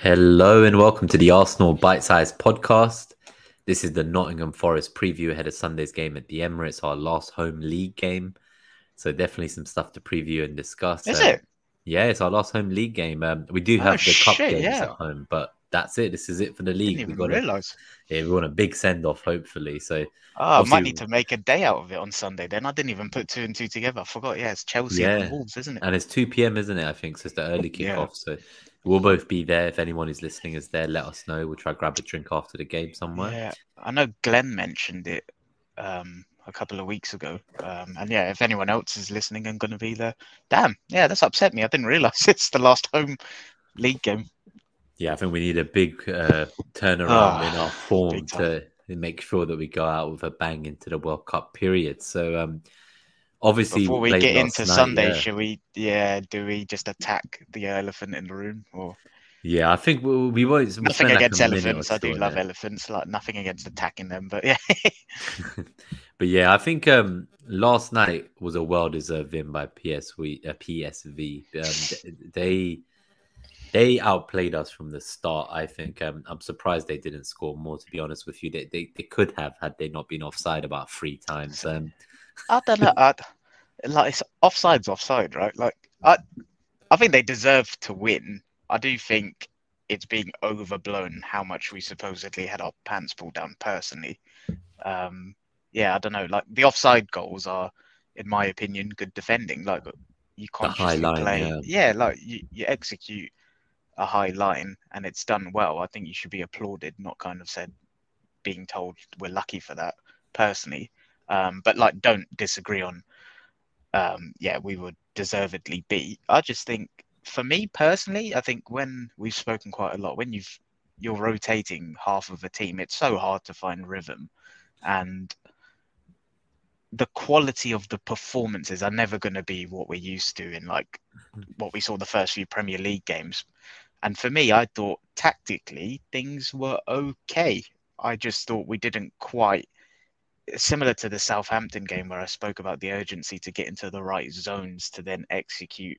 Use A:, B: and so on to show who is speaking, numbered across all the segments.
A: Hello and welcome to the Arsenal Bite Size Podcast. This is the Nottingham Forest preview ahead of Sunday's game at the Emirates, our last home league game. So definitely some stuff to preview and discuss.
B: Is
A: Um,
B: it?
A: Yeah, it's our last home league game. Um, we do
B: Oh,
A: have the cup games
B: yeah.
A: at home, but that's it. This is it for the league. We got a,
B: realise.
A: yeah, we want a big send off, hopefully. So
B: Oh, I might need to make a day out of it on Sunday. Then I didn't even put two and two together. I forgot. Yeah, it's Chelsea
A: Yeah.
B: and Wolves, isn't it?
A: and it's two p.m., isn't it? I think so. It's the early
B: Yeah.
A: kickoff. So we'll both be there. If anyone is listening is there, let us know. We'll try to grab a drink after the game somewhere.
B: Yeah, I know Glenn mentioned it um, a couple of weeks ago. Um, and yeah, if anyone else is listening and going to be there, damn, yeah, that's upset me. I didn't realise it's the last home league game.
A: Yeah, I think we need a big uh, turnaround
B: Ah,
A: in our form to make sure that we go out with a bang into the World Cup period. So, um, obviously,
B: Before we get into
A: night,
B: Sunday,
A: yeah.
B: should we? Yeah, do we just attack the elephant in the room? Or
A: yeah, I think we, we won't. we'll
B: nothing
A: like
B: against
A: a
B: elephants. I do love
A: it.
B: elephants. Like nothing against attacking them, but yeah.
A: but yeah, I think um, last night was a well-deserved win by PSV. Uh, PSV. Um, they they outplayed us from the start. I think. Um, I'm surprised they didn't score more. To be honest with you, they they, they could have had they not been offside about three times. Um,
B: I don't know. I, like it's offside's offside, right? Like I, I think they deserve to win. I do think it's being overblown how much we supposedly had our pants pulled down. Personally, um, yeah, I don't know. Like the offside goals are, in my opinion, good defending. Like you
A: high
B: consciously
A: line,
B: play,
A: yeah.
B: like you, you execute a high line and it's done well. I think you should be applauded, not kind of said being told we're lucky for that. Personally, um, but like don't disagree on um yeah we would deservedly beat i just think for me personally i think when we've spoken quite a lot when you've you're rotating half of a team it's so hard to find rhythm. And the quality of the performances are never going to be what we're used to in like what we saw the first few premier league games. And for me i thought tactically things were okay. I just thought we didn't quite similar to the Southampton game where I spoke about the urgency to get into the right zones to then execute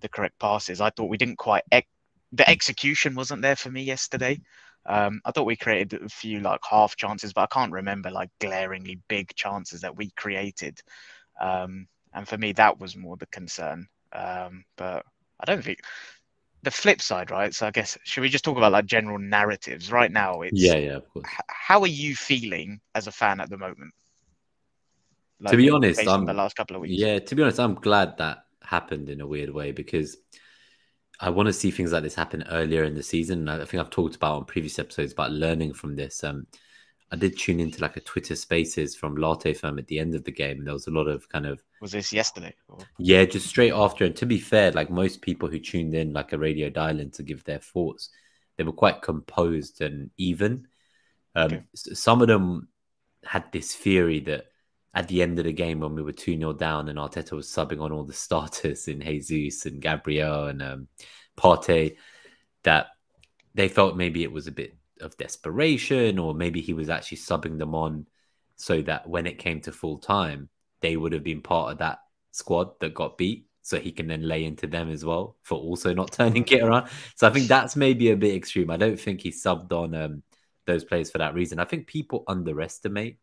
B: the correct passes. I thought we didn't quite ex- the execution wasn't there for me yesterday. Um, I thought we created a few like half chances, but I can't remember like glaringly big chances that we created. Um, and for me, that was more the concern. Um, but I don't think the flip side, right? So I guess should we just talk about like general narratives right now? It's
A: yeah, yeah, of course.
B: h- how are you feeling as a fan at the moment?
A: To be honest, I'm-
B: the last couple of weeks.
A: Yeah, to be honest, I'm glad that happened in a weird way because I want to see things like this happen earlier in the season. I think I've talked about on previous episodes about learning from this. Um, I did tune into like a Twitter Spaces from Latte Firm at the end of the game. There was a lot of kind of
B: Was this yesterday? Or-
A: yeah, just straight after. And to be fair, like most people who tuned in like a radio dial-in to give their thoughts, they were quite composed and even. Um,
B: Okay.
A: Some of them had this theory that at the end of the game when we were 2 0 down and Arteta was subbing on all the starters in Jesus and Gabriel and um, Partey, that they felt maybe it was a bit of desperation or maybe he was actually subbing them on so that when it came to full time, they would have been part of that squad that got beat. So he can then lay into them as well for also not turning it around. So I think that's maybe a bit extreme. I don't think he subbed on um, those players for that reason. I think people underestimate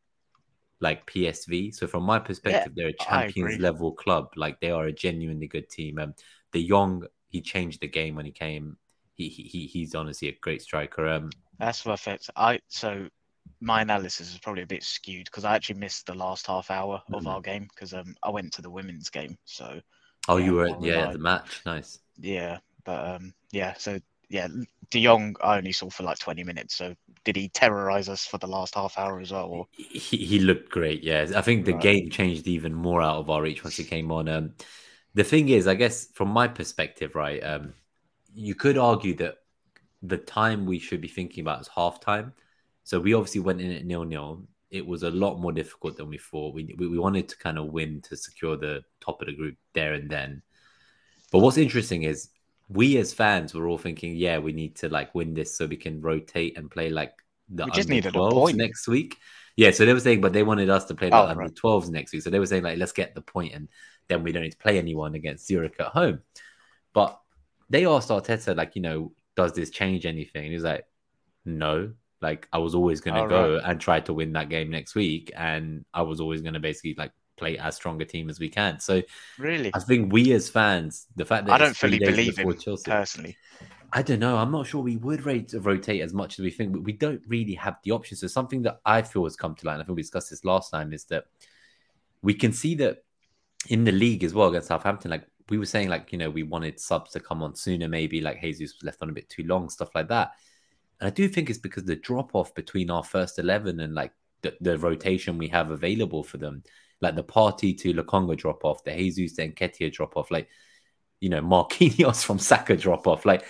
A: like PSV. So from my perspective, they're a Champions level club. Like they are a genuinely good team. Um, De Jong, he changed the game when he came. He, he he- he's honestly a great striker. Um,
B: That's perfect. I so my analysis is probably a bit skewed because I actually missed the last half hour of
A: Mhm.
B: our game because um I went to the women's game. So
A: oh, you were yeah the match. Nice.
B: yeah, but um yeah, so yeah, De Jong I only saw for like 20 minutes. So did he terrorize us for the last half hour as well? Or
A: He, he looked great. Yeah, I think the
B: Right.
A: game changed even more out of our reach once he came on. Um, the thing is, I guess from my perspective, right? Um, you could argue that the time we should be thinking about is halftime. So we obviously went in at nil nil. It was a lot more difficult than we thought. We, we we wanted to kind of win to secure the top of the group there and then. But what's interesting is we as fans were all thinking, yeah, we need to like win this so we can rotate and play like the
B: We just
A: under
B: needed a point.
A: next week. Yeah, so they were saying, but they wanted us to play the
B: Oh,
A: under
B: right.
A: 12s next week. So they were saying, like, let's get the point and then we don't need to play anyone against Zurich at home. But they asked Arteta, like, you know, does this change anything? And he's like, no. Like I was always going to go and try to win that game next week, and I was always going to basically like play as strong a team as we can. So
B: Really,
A: I think we as fans, the fact that
B: I don't fully believe him
A: Chelsea,
B: personally.
A: I don't know. I'm not sure we would rate, rotate as much as we think, but we don't really have the option. So something that I feel has come to light, and I think we discussed this last time, is that we can see that in the league as well against Southampton, like we were saying, like, you know, we wanted subs to come on sooner, maybe like Jesus was left on a bit too long, stuff like that. And I do think it's because the drop off between our first 11 and like the, the rotation we have available for them, like the Partey to Lokonga drop off, the Jesus to Nketiah drop off, like, you know, Marquinhos from Saka drop off, like,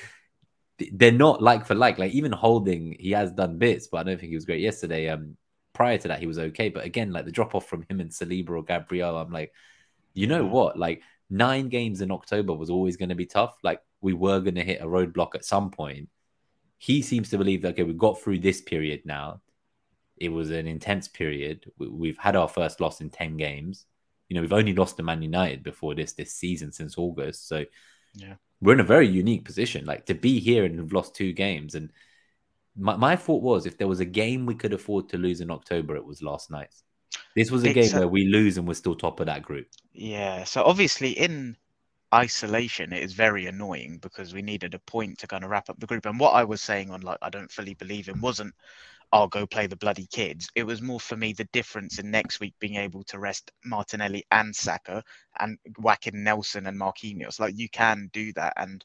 A: they're not like for like. Like even Holding, he has done bits, but I don't think he was great yesterday. Um, prior to that, he was okay. But again, like the drop off from him and Saliba or Gabriel, I'm like, you know what? Like nine games in October was always going to be tough. Like we were going to hit a roadblock at some point. He seems to believe that okay, we got through this period now. It was an intense period. We- We've had our first loss in ten games. You know, we've only lost to Man United before this this season since August. So
B: Yeah.
A: we're in a very unique position. Like to be here and have lost two games. And my, my thought was if there was a game we could afford to lose in October, it was last night's. This was a
B: It's
A: game
B: a-
A: where we lose and we're still top of that group.
B: Yeah. So obviously in isolation it is very annoying because we needed a point to kind of wrap up the group. And what I was saying on like I don't fully believe in wasn't I'll go play the bloody kids. It was more for me the difference in next week being able to rest Martinelli and Saka and whacking Nelson and Marquinhos. Like you can do that and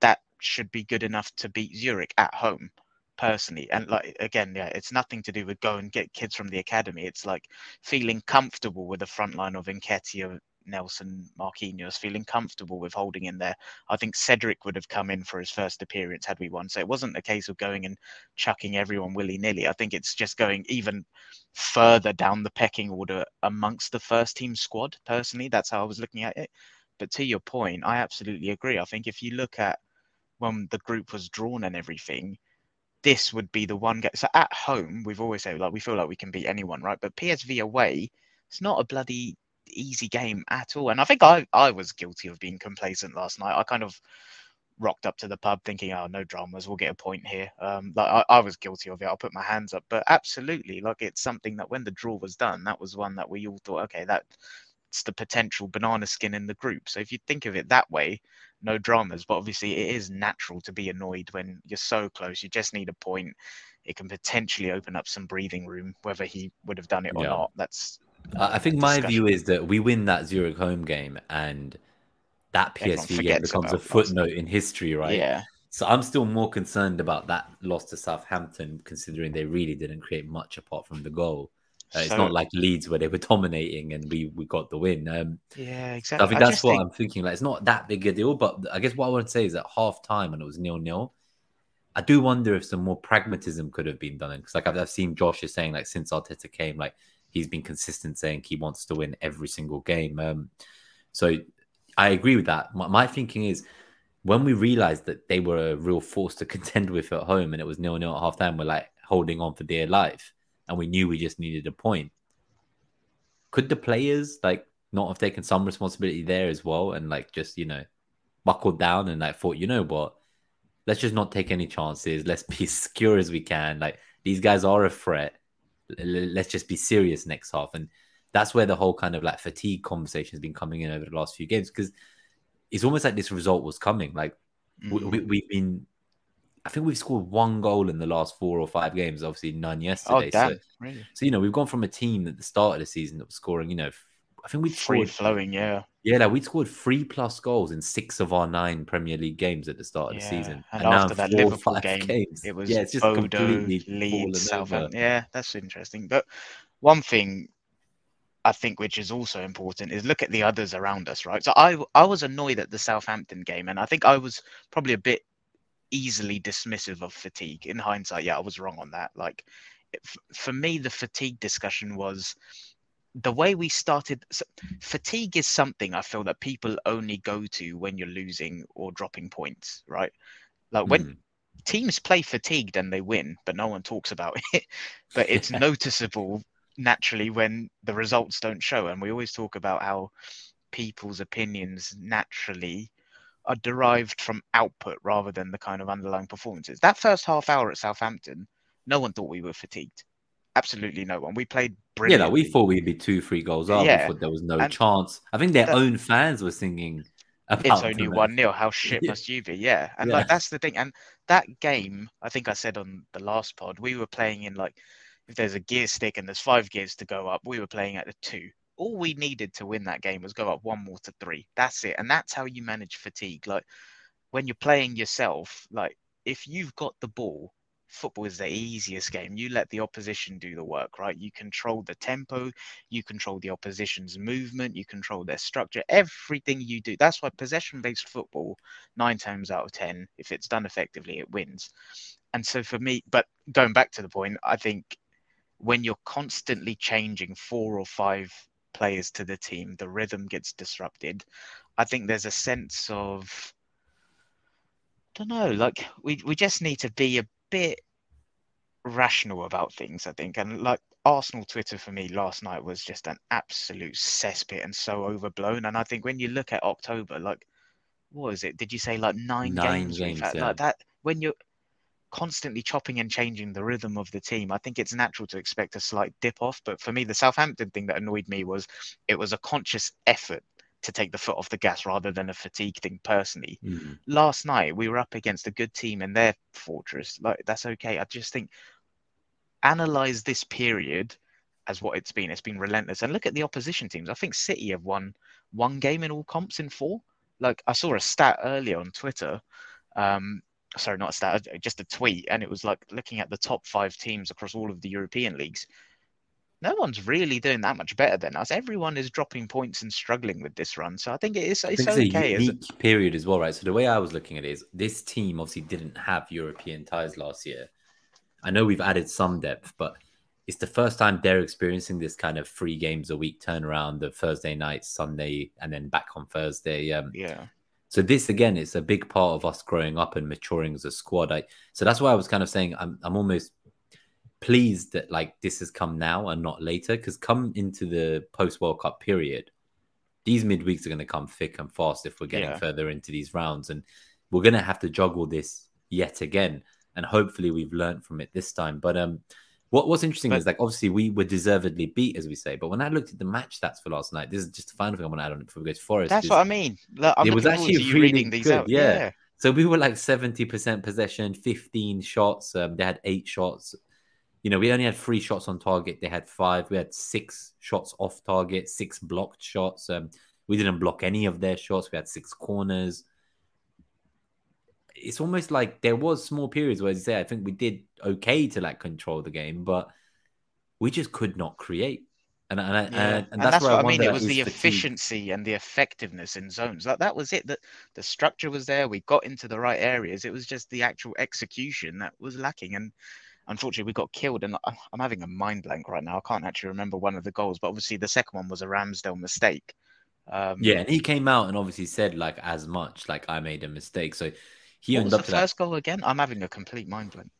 B: that should be good enough to beat Zurich at home personally and like again yeah it's nothing to do with go and get kids from the academy it's like feeling comfortable with the front line of Nketiah Nelson, Marquinhos, feeling comfortable with holding in there. I think Cedric would have come in for his first appearance had we won. So it wasn't a case of going and chucking everyone willy nilly. I think it's just going even further down the pecking order amongst the first team squad. Personally, that's how I was looking at it. But to your point, I absolutely agree. I think if you look at when the group was drawn and everything, this would be the one game. So at home, we've always said like we feel like we can beat anyone, right? But PSV away, it's not a bloody easy game at all. And I think I, I was guilty of being complacent last night. I kind of rocked up to the pub thinking, oh, no dramas, we'll get a point here. Um, like I, I was guilty of it. I'll put my hands up. But absolutely, like it's something that when the draw was done, that was one that we all thought, okay, that's the potential banana skin in the group. So if you think of it that way, no dramas. But obviously, it is natural to be annoyed when you're so close. You just need a point. It can potentially open up some breathing room, whether he would have done it or
A: Yeah.
B: not. That's
A: I I think my
B: discussion.
A: view is that we win that Zurich home game and that PSV game becomes a footnote in history, right?
B: yeah.
A: So I'm still more concerned about that loss to Southampton, considering they really didn't create much apart from the goal. Uh, it's not like Leeds where they were dominating and we we got the win. Um,
B: Yeah, exactly. I think
A: that's
B: just
A: what
B: think-
A: I'm thinking. Like, it's not that big a deal, but I guess what I want to say is at half time when it was nil nil, I do wonder if some more pragmatism could have been done. Because like I've, I've seen Josh is saying like since Arteta came, like he's been consistent saying he wants to win every single game. Um, so I agree with that. My, my thinking is when we realized that they were a real force to contend with at home and it was nil nil at half time, we're like holding on for dear life, and we knew we just needed a point. Could the players like not have taken some responsibility there as well and like just you know buckled down and like thought you know what? Let's just not take any chances. Let's be as secure as we can. Like these guys are a threat let's just be serious next half. And that's where the whole kind of like fatigue conversation has been coming in over the last few games because it's almost like this result was coming. Like we,
B: Mhm.
A: we, we've been i think we've scored one goal in the last four or five games obviously none yesterday.
B: Oh damn,
A: so
B: really?
A: so you know, we've gone from a team at the start of the season that was scoring, you know, I think we
B: free
A: scored
B: flowing. Yeah,
A: yeah, like we scored three plus goals in six of our nine Premier League games at the start of the season,
B: and
A: now
B: after
A: in
B: that
A: four
B: Liverpool
A: five
B: game,
A: games,
B: it was
A: yeah, it's just
B: Bodo,
A: completely
B: Leeds. Southampton. Yeah, that's interesting. But one thing I think which is also important is look at the others around us, right? So I I was annoyed at the Southampton game, and I think I was probably a bit easily dismissive of fatigue. In hindsight, yeah, I was wrong on that. Like it, for me, the fatigue discussion was the way we started. So fatigue is something I feel that people only go to when you're losing or dropping points, right? Like when
A: Mm.
B: teams play fatigued and they win, but no one talks about it. but it's noticeable naturally when the results don't show. And we always talk about how people's opinions naturally are derived from output rather than the kind of underlying performances. That first half hour at Southampton, no one thought we were fatigued. Absolutely no one. We played brilliantly.
A: Yeah, like we thought we'd be two, three goals up. Yeah. There was no and chance. I think their that, own fans were singing about
B: It's only one nil. How shit must you be? Yeah. And yeah. like that's the thing. And that game, I think I said on the last pod, we were playing in like if there's a gear stick and there's five gears to go up, we were playing at the two all we needed to win that game was go up one more to three. That's it. And that's how you manage fatigue. Like when you're playing yourself, like if you've got the ball, football is the easiest game. You let the opposition do the work, right? You control the tempo, you control the opposition's movement, you control their structure, everything you do. That's why possession based football, nine times out of 10, if it's done effectively, it wins. And so for me, but going back to the point, I think when you're constantly changing four or five players to the team, the rhythm gets disrupted. I think there's a sense of I don't know, like we we just need to be a bit rational about things, I think. And like Arsenal Twitter for me last night was just an absolute cesspit and so overblown. And I think when you look at October, like what is it? Did you say like nine, nine games? games yeah. Like that when you're constantly chopping and changing the rhythm of the team, I think it's natural to expect a slight dip off. But for me, the Southampton thing that annoyed me was it was a conscious effort to take the foot off the gas rather than a fatigue thing personally. Mm. Last night we were up against a good team in their fortress. Like that's okay. I just think analyze this period as what it's been. It's been relentless. And look at the opposition teams. I think City have won one game in all comps in four. Like I saw a stat earlier on Twitter. Um, sorry, not a stat, just a tweet, and it was like looking at the top five teams across all of the European leagues. No one's really doing that much better than us. Everyone is dropping points and struggling with this run. So I think it is it's, okay.
A: a unique period as well, right? So the way I was looking at it is this team obviously didn't have European ties last year. I know we've added some depth, but it's the first time they're experiencing this kind of three games a week turnaround the Thursday night, Sunday, and then back on Thursday. Um,
B: yeah.
A: So this again is a big part of us growing up and maturing as a squad. I, so that's why I was kind of saying I'm I'm almost pleased that like this has come now and not later because come into the post World Cup period, these midweeks are going to come thick and fast if we're getting yeah. further into these rounds, and we're going to have to juggle this yet again. And hopefully we've learned from it this time. But um, what What's interesting but, is like obviously we were deservedly beat, as we say. But when I looked at the match stats for last night, this is just the final thing I want to add on it before we go to Forest.
B: That's what I mean. Look, it was actually really reading these good. Out. Yeah. yeah.
A: So we were like seventy percent possession, fifteen shots. Um, they had eight shots. You know, we only had three shots on target. They had five. We had six shots off target, six blocked shots. Um, we didn't block any of their shots. We had six corners it's almost like there was small periods where, as you say, I think we did okay to like control the game, but we just could not create. And and, yeah. and, and,
B: that's, that's, what I, I mean. It was the efficiency and the effectiveness in zones. That that was it. That the structure was there. We got into the right areas. It was just the actual execution that was lacking. And unfortunately, we got killed. And I'm having a mind blank right now. I can't actually remember one of the goals, but obviously the second one was a Ramsdale mistake.
A: Um, yeah, and he came out and obviously said like as much like I made a mistake. So
B: he what was the first that. goal again? I'm having a complete mind blank.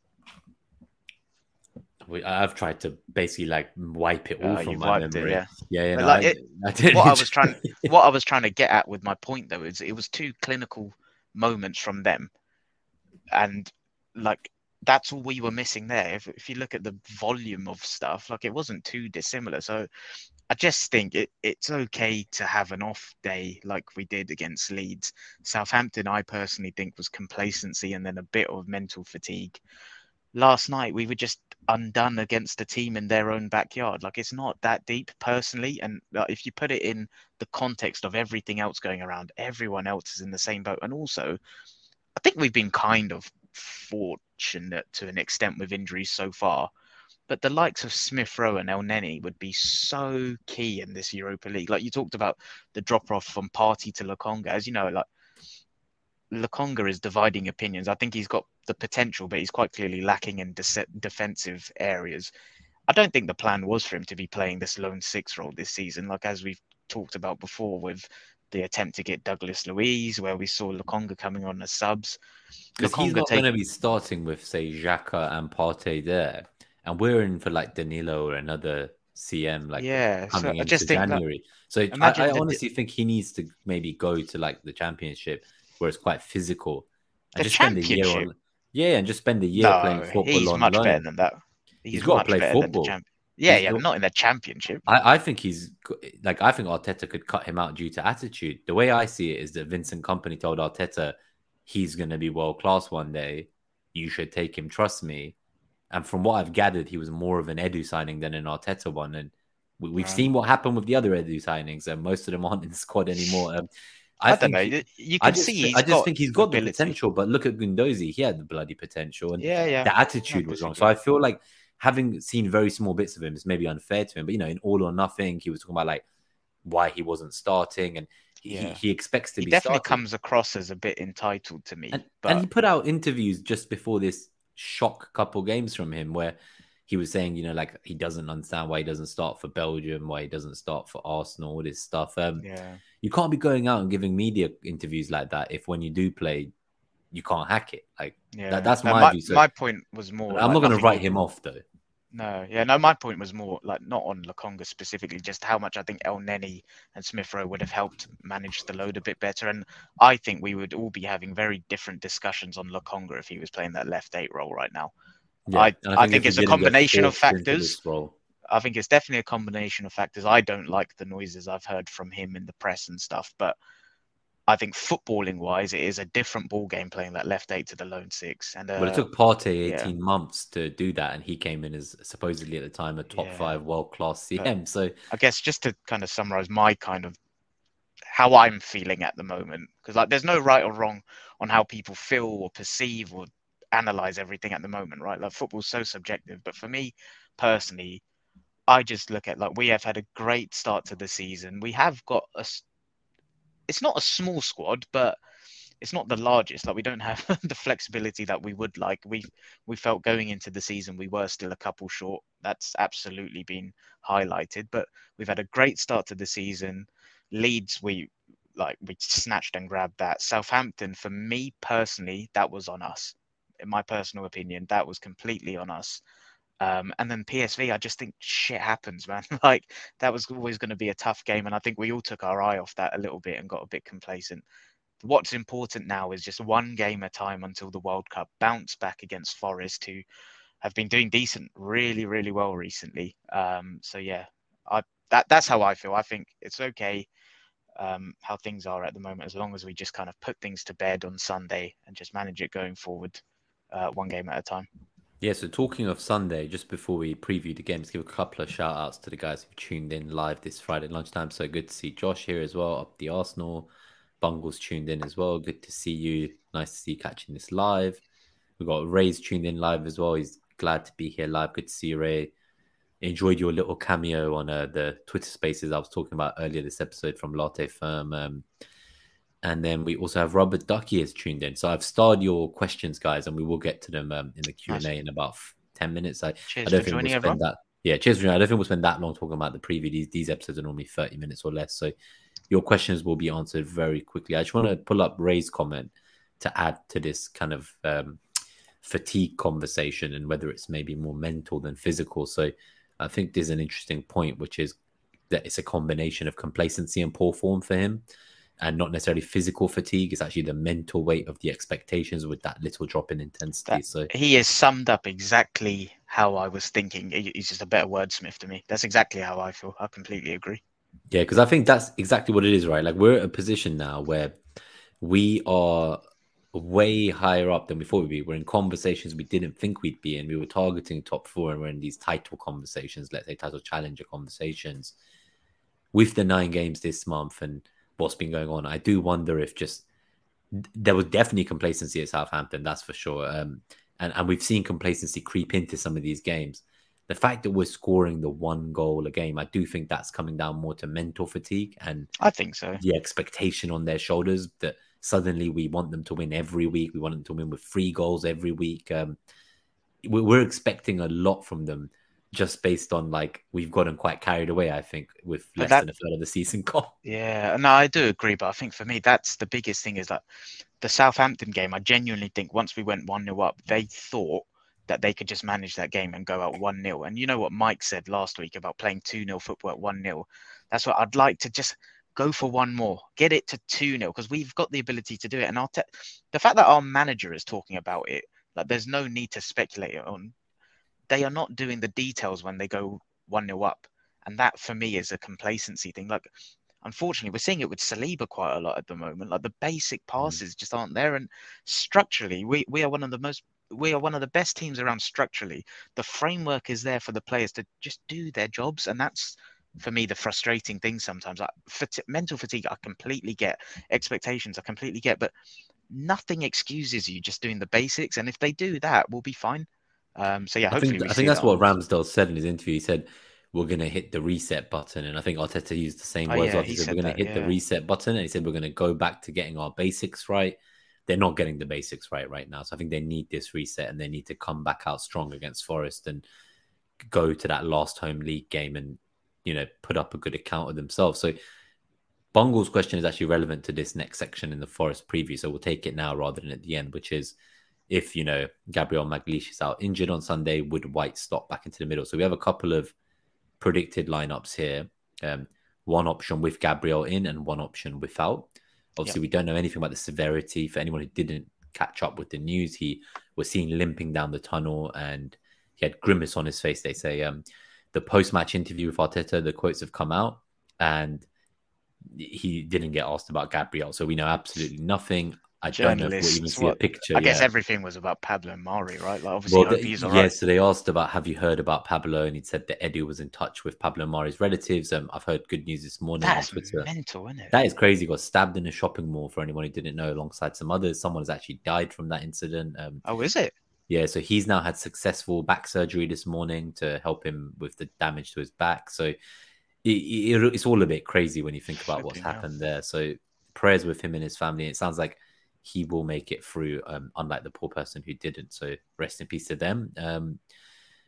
A: I've tried to basically like wipe it all uh, from my memory. It, yeah, yeah. yeah no,
B: like I, it, I. What I was trying, what I was trying to get at with my point though is it was two clinical moments from them, and like that's all we were missing there. If, if you look at the volume of stuff, like it wasn't too dissimilar. So I just think it, it's okay to have an off day like we did against Leeds. Southampton, I personally think, was complacency and then a bit of mental fatigue. Last night, we were just undone against a team in their own backyard. Like, it's not that deep personally. And uh, if you put it in the context of everything else going around, everyone else is in the same boat. And also, I think we've been kind of fortunate to an extent with injuries so far but the likes of Smith Rowe and El Elneny would be so key in this Europa League. Like you talked about the drop off from Partey to Lokonga. As you know, like Lokonga is dividing opinions. I think he's got the potential, but he's quite clearly lacking in de- defensive areas. I don't think the plan was for him to be playing this lone six role this season. Like as we've talked about before with the attempt to get Douglas Luiz, where we saw Lokonga coming on as subs.
A: Because he's not take... going to be starting with, say, Xhaka and Partey there and we're in for like Danilo or another CM like
B: yeah,
A: coming so into January. That, so I, I honestly think he needs to maybe go to like the championship, where it's quite physical.
B: And the just spend a year on,
A: yeah, and just spend a year
B: no,
A: playing football.
B: He's
A: on
B: much
A: loan.
B: better than that.
A: he's, he's got to play football.
B: Yeah, he's yeah, not in the championship.
A: I, I think he's like I think Arteta could cut him out due to attitude. The way I see it is that Vincent Kompany told Arteta he's going to be world class one day. You should take him. Trust me. And from what I've gathered, he was more of an Edu signing than an Arteta one. And we, have seen what happened with the other Edu signings, and most of them aren't in the squad anymore. Um,
B: I, I, don't know. You can I
A: just,
B: see.
A: I just think he's got ability. the potential, but look at Guendouzi. He had the bloody potential, and
B: yeah, yeah.
A: the attitude was wrong. So I feel like having seen very small bits of him is maybe unfair to him. But you know, in all or nothing, he was talking about like why he wasn't starting, and he, yeah. he expects to
B: he
A: be.
B: Definitely
A: starting.
B: comes across as a bit entitled to me.
A: And,
B: but...
A: and he put out interviews just before this shock couple games from him where he was saying, you know, like he doesn't understand why he doesn't start for Belgium, why he doesn't start for Arsenal, all this stuff. Um,
B: yeah.
A: You can't be going out and giving media interviews like that if when you do play, you can't hack it. Like yeah. that, that's my,
B: my
A: view. So
B: my point was more.
A: I'm
B: like,
A: not going to write him off though.
B: No, yeah, no. My point was more like not on Lokonga specifically, just how much I think Elneny and Smith Rowe would have helped manage the load a bit better, and I think we would all be having very different discussions on Lokonga if he was playing that left eight role right now. Yeah, I, I I think it's a combination of factors. I think it's definitely a combination of factors. I don't like the noises I've heard from him in the press and stuff, but I think footballing wise, it is a different ball game playing that left eight to the lone six. And uh,
A: well, it took Partey eighteen yeah. months to do that, and he came in as supposedly at the time a top yeah. five world class CM. But so
B: I guess just to kind of summarize my kind of how I'm feeling at the moment, because like there's no right or wrong on how people feel or perceive or analyze everything at the moment, right? Like football's so subjective, but for me personally, I just look at like we have had a great start to the season. We have got a it's not a small squad, but it's not the largest. Like we don't have the flexibility that we would like. We we felt going into the season we were still a couple short. That's absolutely been highlighted. But we've had a great start to the season. Leeds, we like we snatched and grabbed that. Southampton, for me personally, that was on us. In my personal opinion, that was completely on us. Um, and then PSV, I just think shit happens, man. like that was always going to be a tough game, and I think we all took our eye off that a little bit and got a bit complacent. What's important now is just one game at a time until the World Cup. Bounce back against Forest, who have been doing decent, really, really well recently. Um, so yeah, I that that's how I feel. I think it's okay um, how things are at the moment, as long as we just kind of put things to bed on Sunday and just manage it going forward, uh, one game at a time.
A: Yeah, so talking of Sunday, just before we preview the games, give a couple of shout outs to the guys who tuned in live this Friday lunchtime. So good to see Josh here as well, up the Arsenal. Bungles tuned in as well. Good to see you. Nice to see you catching this live. We've got Ray's tuned in live as well. He's glad to be here live. Good to see you, Ray. Enjoyed your little cameo on uh, the Twitter spaces I was talking about earlier this episode from Latte Firm. Um, and then we also have Robert Ducky has tuned in. So I've starred your questions, guys, and we will get to them um, in the Q and A in about ten minutes. I,
B: cheers
A: I don't
B: think
A: we'll spend
B: everyone.
A: that. Yeah, cheers. I don't think we'll spend that long talking about the preview. These these episodes are normally thirty minutes or less, so your questions will be answered very quickly. I just want to pull up Ray's comment to add to this kind of um, fatigue conversation and whether it's maybe more mental than physical. So I think there's an interesting point, which is that it's a combination of complacency and poor form for him and not necessarily physical fatigue. It's actually the mental weight of the expectations with that little drop in intensity. That, so
B: he has summed up exactly how I was thinking. He's just a better wordsmith to me. That's exactly how I feel. I completely agree.
A: Yeah, because I think that's exactly what it is, right? Like we're at a position now where we are way higher up than before we'd be. We're in conversations we didn't think we'd be in. We were targeting top four, and we're in these title conversations, let's say title challenger conversations, with the nine games this month and what's been going on. I do wonder if just there was definitely complacency at Southampton, that's for sure. Um, and, and we've seen complacency creep into some of these games. The fact that we're scoring the one goal a game, I do think that's coming down more to mental fatigue and
B: I think so.
A: The expectation on their shoulders that suddenly we want them to win every week. We want them to win with three goals every week. Um, we're expecting a lot from them just based on like we've gotten quite carried away, I think, with less that, than a third of the season gone.
B: Yeah, no, I do agree, but I think for me that's the biggest thing is that the Southampton game. I genuinely think once we went one 0 up, they thought that they could just manage that game and go out one 0 And you know what Mike said last week about playing two 0 football at one 0 That's what I'd like to just go for one more, get it to 2 0, because we've got the ability to do it. And I'll te- the fact that our manager is talking about it, like there's no need to speculate on. They are not doing the details when they go 1 0 up. And that for me is a complacency thing. Like, unfortunately, we're seeing it with Saliba quite a lot at the moment. Like, the basic passes mm. just aren't there. And structurally, we, we are one of the most we are one of the best teams around structurally. The framework is there for the players to just do their jobs, and that's for me the frustrating thing sometimes. Like fati- mental fatigue, I completely get. Expectations, I completely get, but nothing excuses you just doing the basics. And if they do that, we'll be fine. Um, so yeah,
A: I think, I think that's that what Ramsdale said in his interview. He said we're going to hit the reset button, and I think Arteta used the same oh, words. Yeah, he, he said, we're going to hit yeah. the reset button, and he said we're going to go back to getting our basics right they're not getting the basics right right now. So I think they need this reset and they need to come back out strong against Forest and go to that last home league game and you know put up a good account of themselves. So Bungle's question is actually relevant to this next section in the Forest preview. So we'll take it now rather than at the end, which is if you know Gabriel Magalhaes is out injured on Sunday, would White stop back into the middle? So we have a couple of predicted lineups here. Um, one option with Gabriel in and one option without. Obviously, yep. we don't know anything about the severity. For anyone who didn't catch up with the news, he was seen limping down the tunnel and he had grimace on his face. They say um, the post-match interview with Arteta, the quotes have come out, and he didn't get asked about Gabriel, so we know absolutely nothing. I don't know if we'll even see what, a picture.
B: I guess everything was about Pablo and Mari, right? Like obviously, well, the,
A: yeah. Right. So they asked about, have you heard about Pablo? And he said that Edu was in touch with Pablo and Mari's relatives. Um, I've heard good news this morning
B: That's on Twitter. mental, isn't it?
A: That is crazy. He got stabbed in a shopping mall. For anyone who didn't know, alongside some others, someone has actually died from that incident. Um,
B: oh, is it?
A: Yeah, so he's now had successful back surgery this morning to help him with the damage to his back. So it, it, it's all a bit crazy when you think about Flipping what's happened there. So prayers with him and his family. It sounds like he will make it through, um, unlike the poor person who didn't. So rest in peace to them. Um,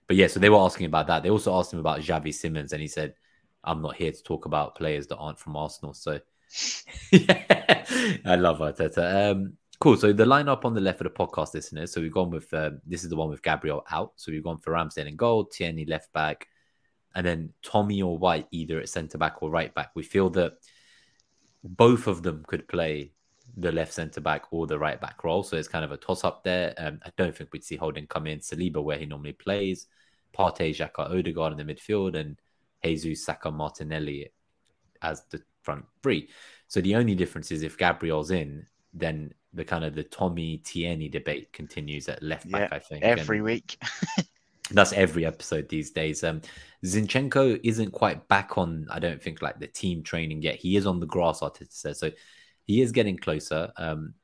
A: but yeah, so they were asking about that. They also asked him about Xavi Simons, and he said, "I'm not here to talk about players that aren't from Arsenal." So yeah, I love Arteta. Um, cool. So the lineup on the left of the podcast listeners. So we've gone with um, this is the one with Gabriel out. So we've gone for Ramsdale in goal, Tierney left back, and then Tommy or White either at centre back or right back. We feel that both of them could play the left centre back or the right back role. So it's kind of a toss up there. Um, I don't think we'd see Holding come in. Saliba where he normally plays, Partey, Xhaka, Odegaard in the midfield, and Jesus, Saka, Martinelli as the front three. So the only difference is if Gabriel's in, then the kind of the Tommy Tierney debate continues at left back. Yeah, I think
B: every and week.
A: that's every episode these days. Um, Zinchenko isn't quite back on. I don't think like the team training yet. He is on the grass. Arteta says so he is getting closer. Um,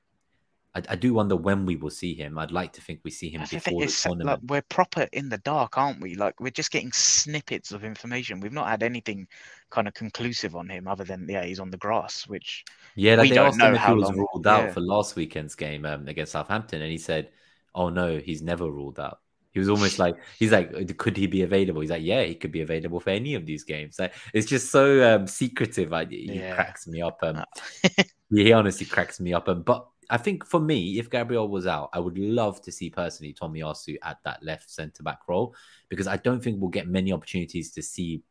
A: I, I, do wonder when we will see him. I'd like to think we see him That's before the, tournament.
B: Like, we're proper in the dark, aren't we? Like we're just getting snippets of information. We've not had anything kind of conclusive on him other than yeah, he's on the grass, which
A: yeah, like we they don't asked know him if he was long... ruled out yeah. for last weekend's game um, against Southampton, and he said, "Oh no, he's never ruled out." He was almost like he's like, could he be available? He's like, yeah, he could be available for any of these games. Like it's just so um, secretive. I, he yeah. cracks me up. Um, he honestly cracks me up. Um, but I think for me, if Gabriel was out, I would love to see personally Tomiyasu at that left centre back role because I don't think we'll get many opportunities to see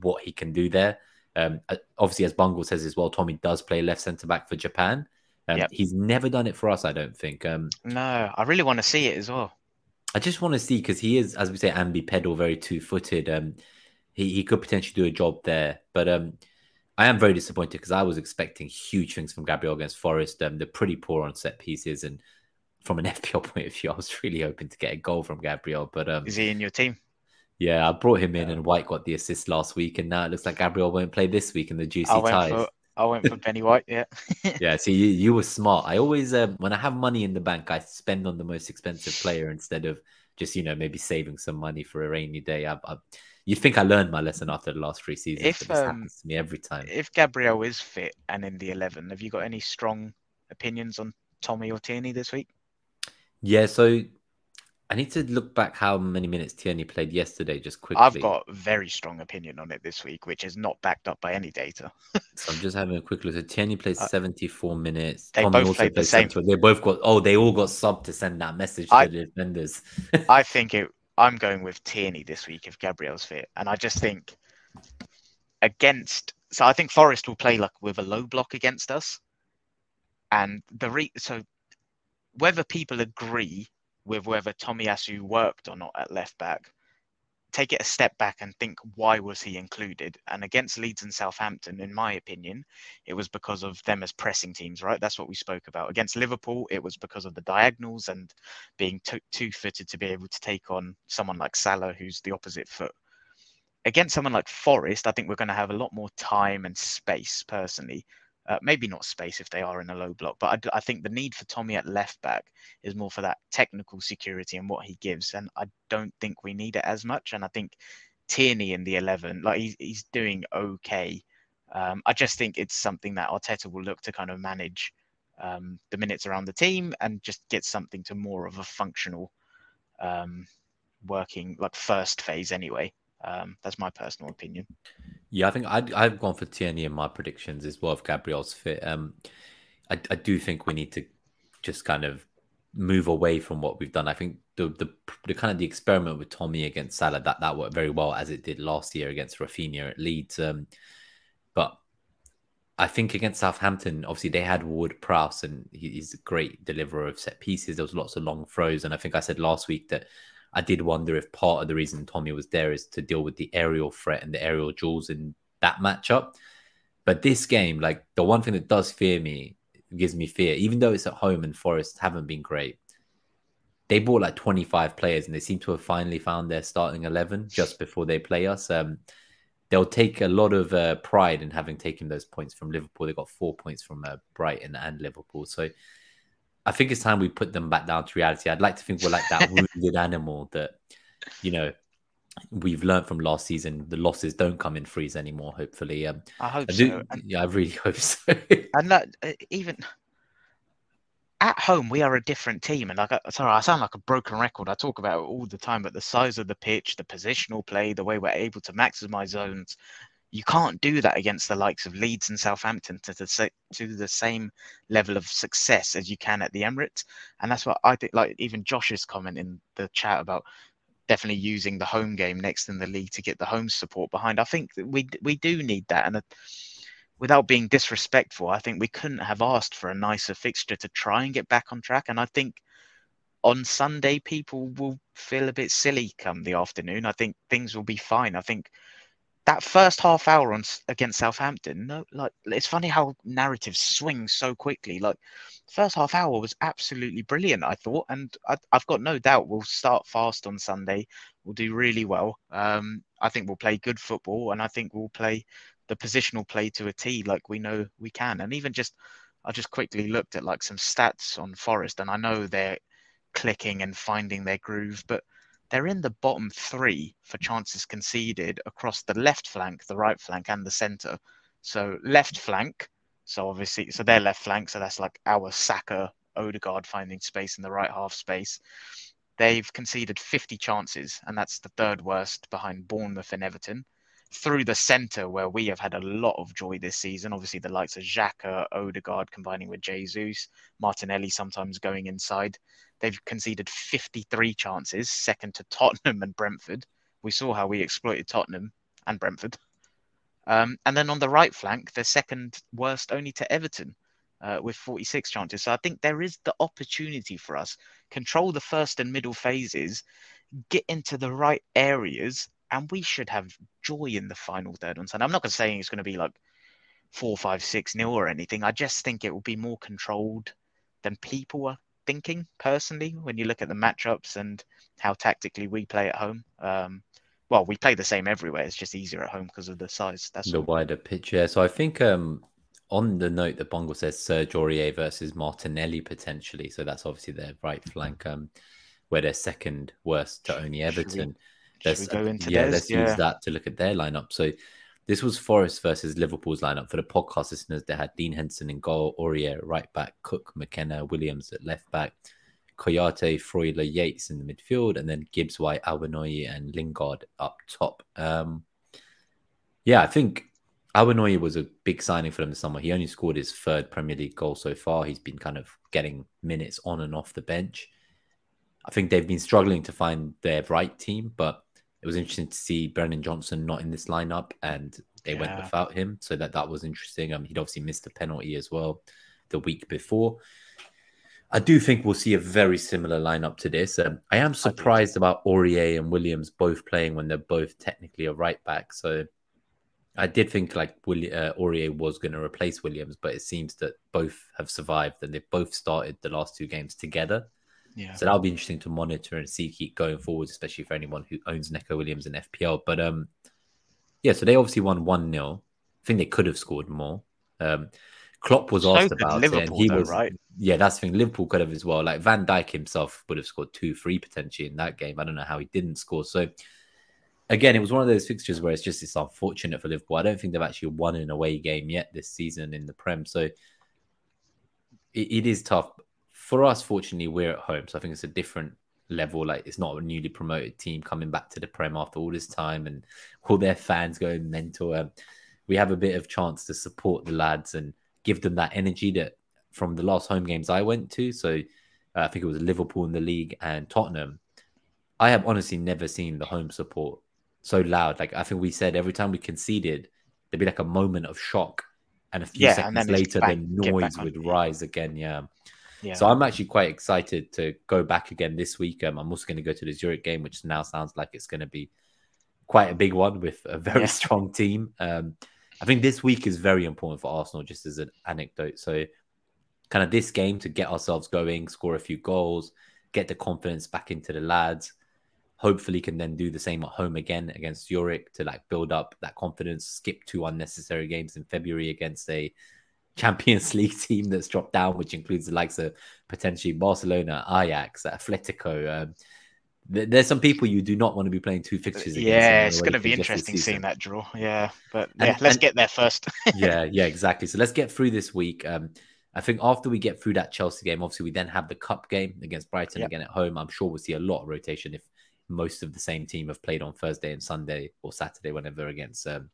A: what he can do there. Um, uh, obviously, as Bungle says as well, Tommy does play left centre back for Japan. Um, yep. He's never done it for us, I don't think. Um,
B: no, I really want to see it as well.
A: I just want to see because he is, as we say, ambipedal, very two footed. Um, he, he could potentially do a job there. But um, I am very disappointed because I was expecting huge things from Gabriel against Forest. Um, they're pretty poor on set pieces. And from an FPL point of view, I was really hoping to get a goal from Gabriel. But um,
B: is he in your team?
A: Yeah, I brought him in, yeah. and White got the assist last week, and now it looks like Gabriel won't play this week in the juicy
B: I
A: ties.
B: For, I went for Benny White. Yeah.
A: yeah. See, you, you were smart. I always, um, when I have money in the bank, I spend on the most expensive player instead of just you know maybe saving some money for a rainy day. I, I, you think I learned my lesson after the last three seasons? If this um, happens to me every time.
B: If Gabriel is fit and in the eleven, have you got any strong opinions on Tommy or Tierney this week?
A: Yeah, so I need to look back how many minutes Tierney played yesterday, just quickly.
B: I've got a very strong opinion on it this week, which is not backed up by any data.
A: so I'm just having a quick look. So Tierney played uh, 74 minutes.
B: They Tommy both played the same.
A: They both got. Oh, they all got sub to send that message to I, the defenders.
B: I think it. I'm going with Tierney this week if Gabriel's fit, and I just think against so I think Forest will play like with a low block against us, and the re- so whether people agree with whether Tommy Tomiyasu worked or not at left back, take it a step back and think why was he included? And against Leeds and Southampton, in my opinion, it was because of them as pressing teams, right? That's what we spoke about. Against Liverpool, it was because of the diagonals and being t- two footed to be able to take on someone like Salah, who's the opposite foot. Against someone like Forest, I think we're going to have a lot more time and space personally uh, maybe not space if they are in a low block, but I, I, think the need for Tommy at left back is more for that technical security and what he gives. And I don't think we need it as much. And I think Tierney in the 11, like he's, he's doing okay. Um, I just think it's something that Arteta will look to kind of manage um, the minutes around the team and just get something to more of a functional um, working, like first phase anyway. Um, that's my personal opinion.
A: Yeah, I think I'd, I've gone for Tierney in my predictions as well if Gabriel's fit. Um, I, I do think we need to just kind of move away from what we've done. I think the, the the kind of the experiment with Tommy against Salah that that worked very well as it did last year against Raphinha at Leeds. Um, but I think against Southampton, obviously they had Ward Prowse and he's a great deliverer of set pieces. There was lots of long throws, and I think I said last week that I did wonder if part of the reason Tommy was there is to deal with the aerial threat and the aerial jewels in that matchup. But this game, like the one thing that does fear me, gives me fear, even though it's at home and Forest haven't been great. They bought like 25 players and they seem to have finally found their starting 11 just before they play us. Um, they'll take a lot of uh, pride in having taken those points from Liverpool. They got four points from uh, Brighton and Liverpool. So I think it's time we put them back down to reality. I'd like to think we're like that wounded animal that, you know, we've learned from last season. The losses don't come in freeze anymore. Hopefully, um,
B: I hope I do, so. And,
A: yeah, I really hope so.
B: and that uh, even at home, we are a different team. And like, sorry, I sound like a broken record. I talk about it all the time, but the size of the pitch, the positional play, the way we're able to maximize zones, you can't do that against the likes of Leeds and Southampton to the to the same level of success as you can at the Emirates, and that's what I think. Like even Josh's comment in the chat about definitely using the home game next in the league to get the home support behind. I think we we do need that, and uh, without being disrespectful, I think we couldn't have asked for a nicer fixture to try and get back on track. And I think on Sunday people will feel a bit silly come the afternoon. I think things will be fine. I think that first half hour on against Southampton, no, like it's funny how narratives swing so quickly. Like first half hour was absolutely brilliant, I thought, and I, have got no doubt we'll start fast on Sunday. We'll do really well. Um, I think we'll play good football, and I think we'll play the positional play to a T, like we know we can. And even just, I just quickly looked at like some stats on Forest, and I know they're clicking and finding their groove, but they're in the bottom three for chances conceded across the left flank, the right flank, and the centre. So left flank, so obviously, so their left flank, so that's like our Saka, Odegaard finding space in the right half space. They've conceded 50 chances, and that's the third worst behind Bournemouth and Everton. Through the centre, where we have had a lot of joy this season, obviously the likes of Xhaka, Odegaard combining with Jesus, Martinelli sometimes going inside. They've conceded 53 chances, second to Tottenham and Brentford. We saw how we exploited Tottenham and Brentford. Um, and then on the right flank, they're second worst only to Everton uh, with 46 chances. So I think there is the opportunity for us control the first and middle phases, get into the right areas, and we should have joy in the final third on Sunday. I'm not going to say it's going to be like four, five, six nil or anything. I just think it will be more controlled than people are thinking personally when you look at the matchups and how tactically we play at home. Um, well, we play the same everywhere. It's just easier at home because of the size. That's
A: the all. wider pitch. Yeah. So I think um, on the note that Bongo says Serge Aurier versus Martinelli potentially. So that's obviously their right flank, um, where they're second worst to only Everton.
B: Should we, we go into
A: yeah,
B: this?
A: let's yeah. use that to look at their lineup. So this was Forest versus Liverpool's lineup. For the podcast listeners, they had Dean Henderson in goal, Aurier right back, Cook, McKenna, Williams at left back, Kouyate, Freuler, Yates in the midfield, and then Gibbs, White, Awoniyi, and Lingard up top. Um, yeah, I think Awoniyi was a big signing for them this summer. He only scored his third Premier League goal so far. He's been kind of getting minutes on and off the bench. I think they've been struggling to find their right team, but it was interesting to see Brennan Johnson not in this lineup and they went without him. So that that was interesting. Um, he'd obviously missed a penalty as well the week before. I do think we'll see a very similar lineup to this. Um, I am
B: I
A: surprised about Aurier and Williams both playing when they're both technically a right back. So I did think like Willi- uh, Aurier was going to replace Williams, but it seems that both have survived and they've both started the last two games together.
B: Yeah.
A: So that'll be interesting to monitor and see keep going forward, especially for anyone who owns Neco Williams in FPL. But um, yeah, so they obviously won one 0 I think they could have scored more. Um, Klopp was
B: So
A: asked
B: could
A: about it, and he
B: though,
A: was
B: right?
A: Yeah, that's the thing. Liverpool could have as well. Like Van Dijk himself would have scored two, three potentially in that game. I don't know how he didn't score. So again, it was one of those fixtures where it's just it's unfortunate for Liverpool. I don't think they've actually won an away game yet this season in the Prem. So it, it is tough for us. Fortunately, we're at home, so I think it's a different level. Like it's not a newly promoted team coming back to the Prem after all this time, and all their fans going mental. Um, we have a bit of chance to support the lads and give them that energy that from the last home games I went to. So uh, I think it was Liverpool in the league and Tottenham. I have honestly never seen the home support so loud. Like I think we said every time we conceded, there'd be like a moment of shock, and a few
B: Yeah,
A: seconds later,
B: back-
A: the noise would rise again. Yeah.
B: Yeah.
A: So I'm actually quite excited to go back again this week. Um, I'm also going to go to the Zurich game, which now sounds like it's going to be quite a big one with a very
B: Yeah.
A: strong team. Um, I think this week is very important for Arsenal, just as an anecdote. So, kind of this game to get ourselves going, score a few goals, get the confidence back into the lads. Hopefully, can then do the same at home again against Zurich to like build up that confidence. Skip two unnecessary games in February against a Champions League team that's dropped down, which includes the likes of potentially Barcelona, Ajax, Atletico. Um, there's some people you do not want to be playing two fixtures against.
B: yeah, it's going to be interesting seeing that draw. Yeah, but
A: And-
B: yeah, let's
A: and-
B: get there first.
A: yeah, yeah, exactly. So let's get through this week. Um, I think after we get through that Chelsea game, obviously we then have the cup game against Brighton
B: Yeah.
A: again at home. I'm sure we'll see a lot of rotation if most of the same team have played on Thursday and Sunday or Saturday, whenever against um,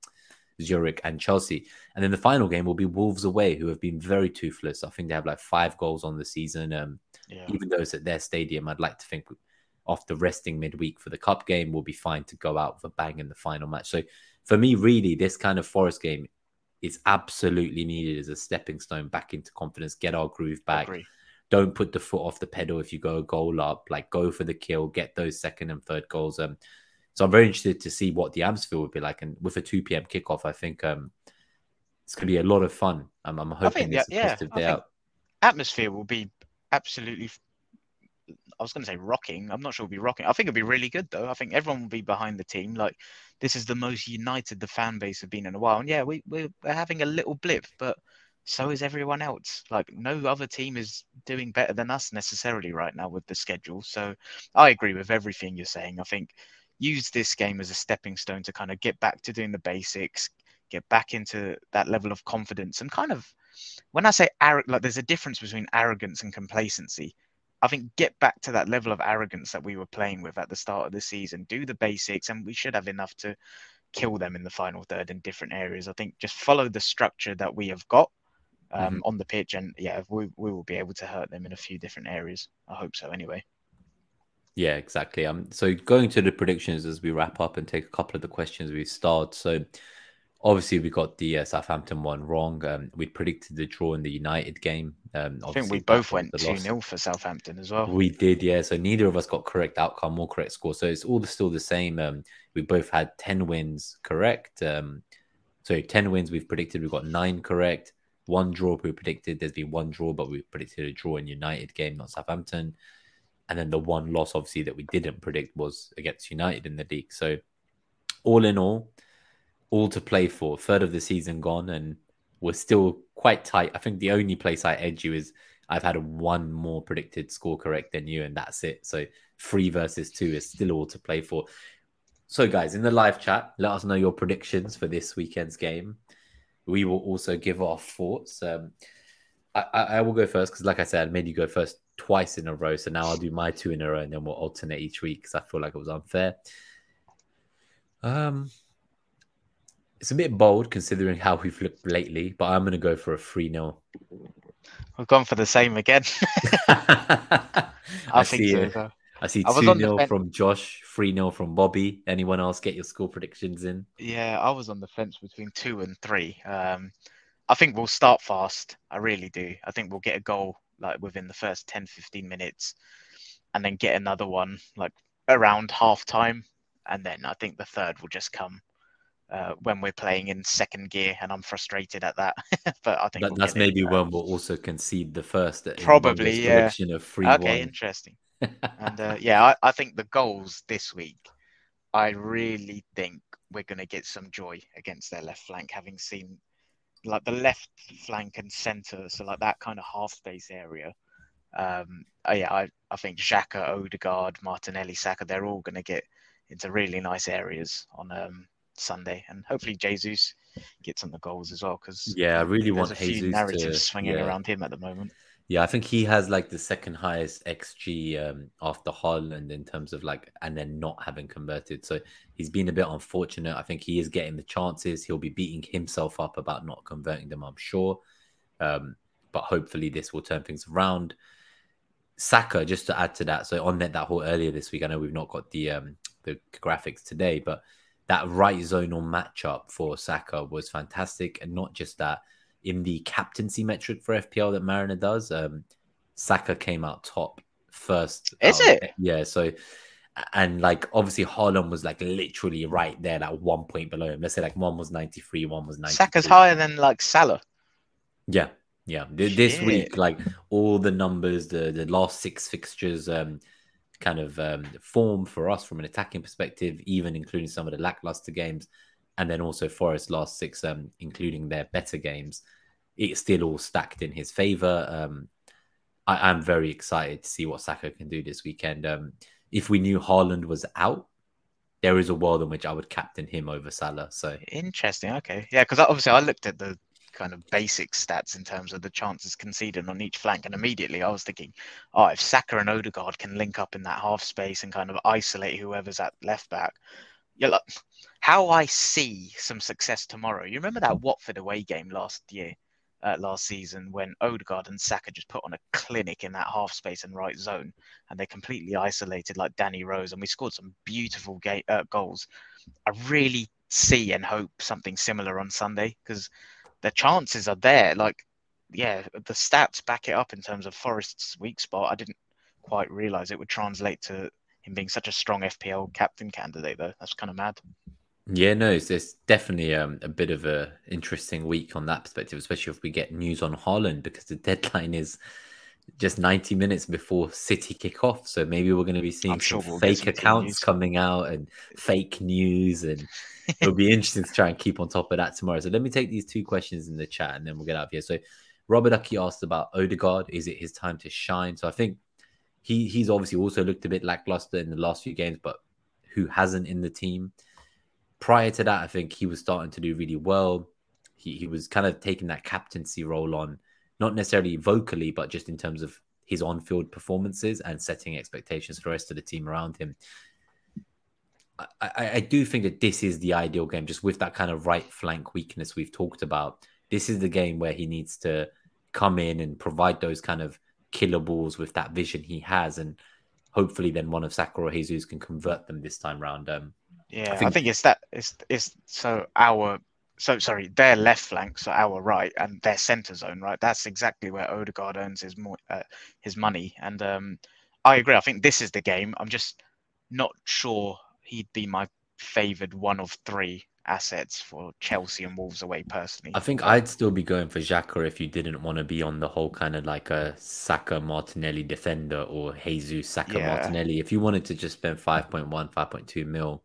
A: Zurich and Chelsea. And then the final game will be Wolves away, who have been very toothless. I think they have like five goals on the season. Um,
B: yeah.
A: even though it's at their stadium, I'd like to think after resting midweek for the cup game, we'll be fine to go out with a bang in the final match. So for me, really, this kind of Forest game is absolutely needed as a stepping stone back into confidence, get our groove back.
B: Agree.
A: Don't put the foot off the pedal if you go a goal up, like go for the kill, get those second and third goals. Um, so I'm very interested to see what the Amsfield would be like. And with a 2 p.m. kickoff, I think um, it's going to be a lot of fun. I'm, I'm hoping it's
B: yeah,
A: a
B: yeah,
A: positive day out.
B: Atmosphere will be absolutely. I was going to say rocking. I'm not sure it'll be rocking. I think it'll be really good though. I think everyone will be behind the team. Like this is the most united the fan base have been in a while. And yeah, we we're, we're having a little blip, but so is everyone else. Like no other team is doing better than us necessarily right now with the schedule. So I agree with everything you're saying. I think use this game as a stepping stone to kind of get back to doing the basics, get back into that level of confidence, and kind of when I say arrogant, like there's a difference between arrogance and complacency. I think get back to that level of arrogance that we were playing with at the start of the season. Do the basics, and we should have enough to kill them in the final third in different areas. I think just follow the structure that we have got um, on the pitch, and yeah, we we will be able to hurt them in a few different areas. I hope so. Anyway,
A: Yeah, exactly. Um, so going to the predictions as we wrap up and take a couple of the questions we've start. So obviously we got the uh, Southampton one wrong. Um, we predicted the draw in the United game. Um,
B: I think we both went two
A: loss.
B: 0 for Southampton as well.
A: We did, yeah. So neither of us got correct outcome or correct score. So it's all still the same. Um, we both had ten wins correct. Um, so ten wins we've predicted. We've got nine correct. One draw we predicted. There's been one draw, but we predicted a draw in United game, not Southampton. And then the one loss, obviously, that we didn't predict was against United in the league. So all in all, all to play for. Third of the season gone, and we're still quite tight. I think the only place I edge you is I've had one more predicted score correct than you, and that's it. So three versus two is still all to play for. So, guys, in the live chat, let us know your predictions for this weekend's game. We will also give our thoughts. Um, I, I, will go first because, like I said, I made you go first twice in a row. So now I'll do my two in a row, and then we'll alternate each week because I feel like it was unfair. Um, it's a bit bold considering how we've looked lately, but I'm going to go for a 3 0.
B: We've gone for the same again.
A: I,
B: I, think
A: see
B: so.
A: it. I see
B: I was
A: 2
B: on the
A: 0 from Josh, 3 0 from Bobby. Anyone else get your score predictions in?
B: Yeah, I was on the fence between two and three. Um, I think we'll start fast. I really do. I think we'll get a goal like within the first 10, 15 minutes and then get another one like around half time. And then I think the third will just come uh, when we're playing in second gear and I'm frustrated at that. but I think
A: That,
B: we'll
A: that's
B: it.
A: maybe
B: Um,
A: when we'll also concede the first.
B: Probably, yeah.
A: of 3
B: Okay,
A: 1.
B: interesting. And uh, yeah, I, I think the goals this week, I really think we're going to get some joy against their left flank, having seen like the left flank and centre, so like that kind of half space area. Um, uh, yeah, I, I think Xhaka, Odegaard, Martinelli, Saka, they're all going to get into really nice areas on um, Sunday, and hopefully Jesus gets on the goals as well because
A: yeah, I really want
B: a few
A: Jesus
B: narratives
A: to.
B: swinging
A: yeah.
B: around him at the moment.
A: Yeah, I think he has like the second highest XG um, after Haaland in terms of like, and then not having converted. So he's been a bit unfortunate. I think he is getting the chances. He'll be beating himself up about not converting them, I'm sure. Um, but hopefully this will turn things around. Saka, just to add to that, so on net that whole earlier this week, I know we've not got the um, the graphics today, but that right zonal matchup for Saka was fantastic, and not just that in the captaincy metric for FPL that Mariner does, um, Saka came out top first.
B: Is
A: of-
B: it?
A: Yeah. So, and like obviously Haaland was like literally right there, like one point below him. Let's say like one was 93, one was 90.
B: Saka's higher than like Salah.
A: Yeah. Yeah. Th- This week, like all the numbers, the, the last six fixtures, um, kind of um, form for us from an attacking perspective, even including some of the lackluster games, and then also Forest last six, um, including their better games, it's still all stacked in his favor. Um, I, I'm very excited to see what Saka can do this weekend. Um, if we knew Haaland was out, there is a world in which I would captain him over Salah. So
B: Interesting. Okay. Yeah, because obviously I looked at the kind of basic stats in terms of the chances conceded on each flank, and immediately I was thinking, oh, if Saka and Odegaard can link up in that half space and kind of isolate whoever's at left back, you're how I see some success tomorrow. You remember that Watford away game last year, uh, last season, when Odegaard and Saka just put on a clinic in that half space and right zone, and they completely isolated like Danny Rose, and we scored some beautiful ga- uh, goals. I really see and hope something similar on Sunday because the chances are there. Like, yeah, the stats back it up in terms of Forest's weak spot. I didn't quite realize it would translate to him being such a strong FPL captain candidate, though. That's kind of mad.
A: Yeah, no, it's, it's definitely um, a bit of a interesting week on that perspective, especially if we get news on Haaland because the deadline is just 90 minutes before City kick off. So maybe we're going to be seeing some
B: sure we'll
A: fake
B: some
A: accounts
B: news.
A: coming out and fake news, and it'll be interesting to try and keep on top of that tomorrow. So let me take these two questions in the chat and then we'll get out of here. So Robert Ducky asked about Odegaard. Is it his time to shine? So I think he he's obviously also looked a bit lackluster in the last few games, but who hasn't in the team? Prior to that, I think he was starting to do really well. He he was kind of taking that captaincy role on, not necessarily vocally, but just in terms of his on-field performances and setting expectations for the rest of the team around him. I, I, I do think that this is the ideal game, just with that kind of right flank weakness we've talked about. This is the game where he needs to come in and provide those kind of killer balls with that vision he has, and hopefully then one of Saka or Jesus can convert them this time round. Um,
B: Yeah, I
A: think-
B: think, it's that. It's it's so our so sorry, their left flank, so our right, and their centre zone, right. That's exactly where Odegaard earns his more uh, his money, and um, I agree. I think this is the game. I'm just not sure he'd be my favoured one of three assets for Chelsea and Wolves away personally.
A: I think I'd still be going for Xhaka if you didn't want to be on the whole kind of like a Saka Martinelli defender or Jesus Saka
B: Yeah.
A: Martinelli. If you wanted to just spend 5.1, 5.2 mil,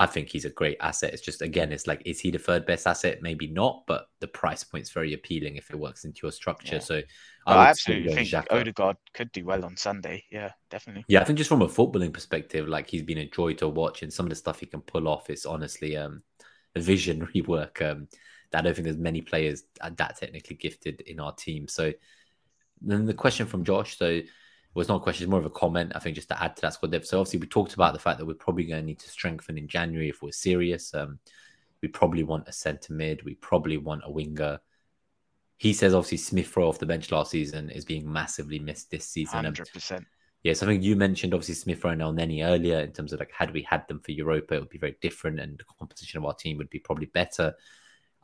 A: I think he's a great asset. It's just, again, it's like, is he the third best asset? Maybe not, but the price point's very appealing if it works into your structure.
B: Yeah.
A: So
B: But
A: I
B: I absolutely
A: still
B: think
A: Xhaka.
B: Odegaard could do well on Sunday. Yeah, definitely.
A: Yeah, I think just from a footballing perspective, like he's been a joy to watch, and some of the stuff he can pull off is honestly um, a visionary work. Um, that I don't think there's many players that technically gifted in our team. So then the question from Josh, so well, it's not a question, it's more of a comment. I think just to add to that squad depth. So obviously we talked about the fact that we're probably going to need to strengthen in January if we're serious. Um, we probably want a centre mid. We probably want a winger. He says obviously Smith Rowe off the bench last season is being massively missed this season. Um,
B: Hundred percent.
A: Yeah, something you mentioned, obviously Smith Rowe and Elneny earlier, in terms of like had we had them for Europa, it would be very different, and the composition of our team would be probably better.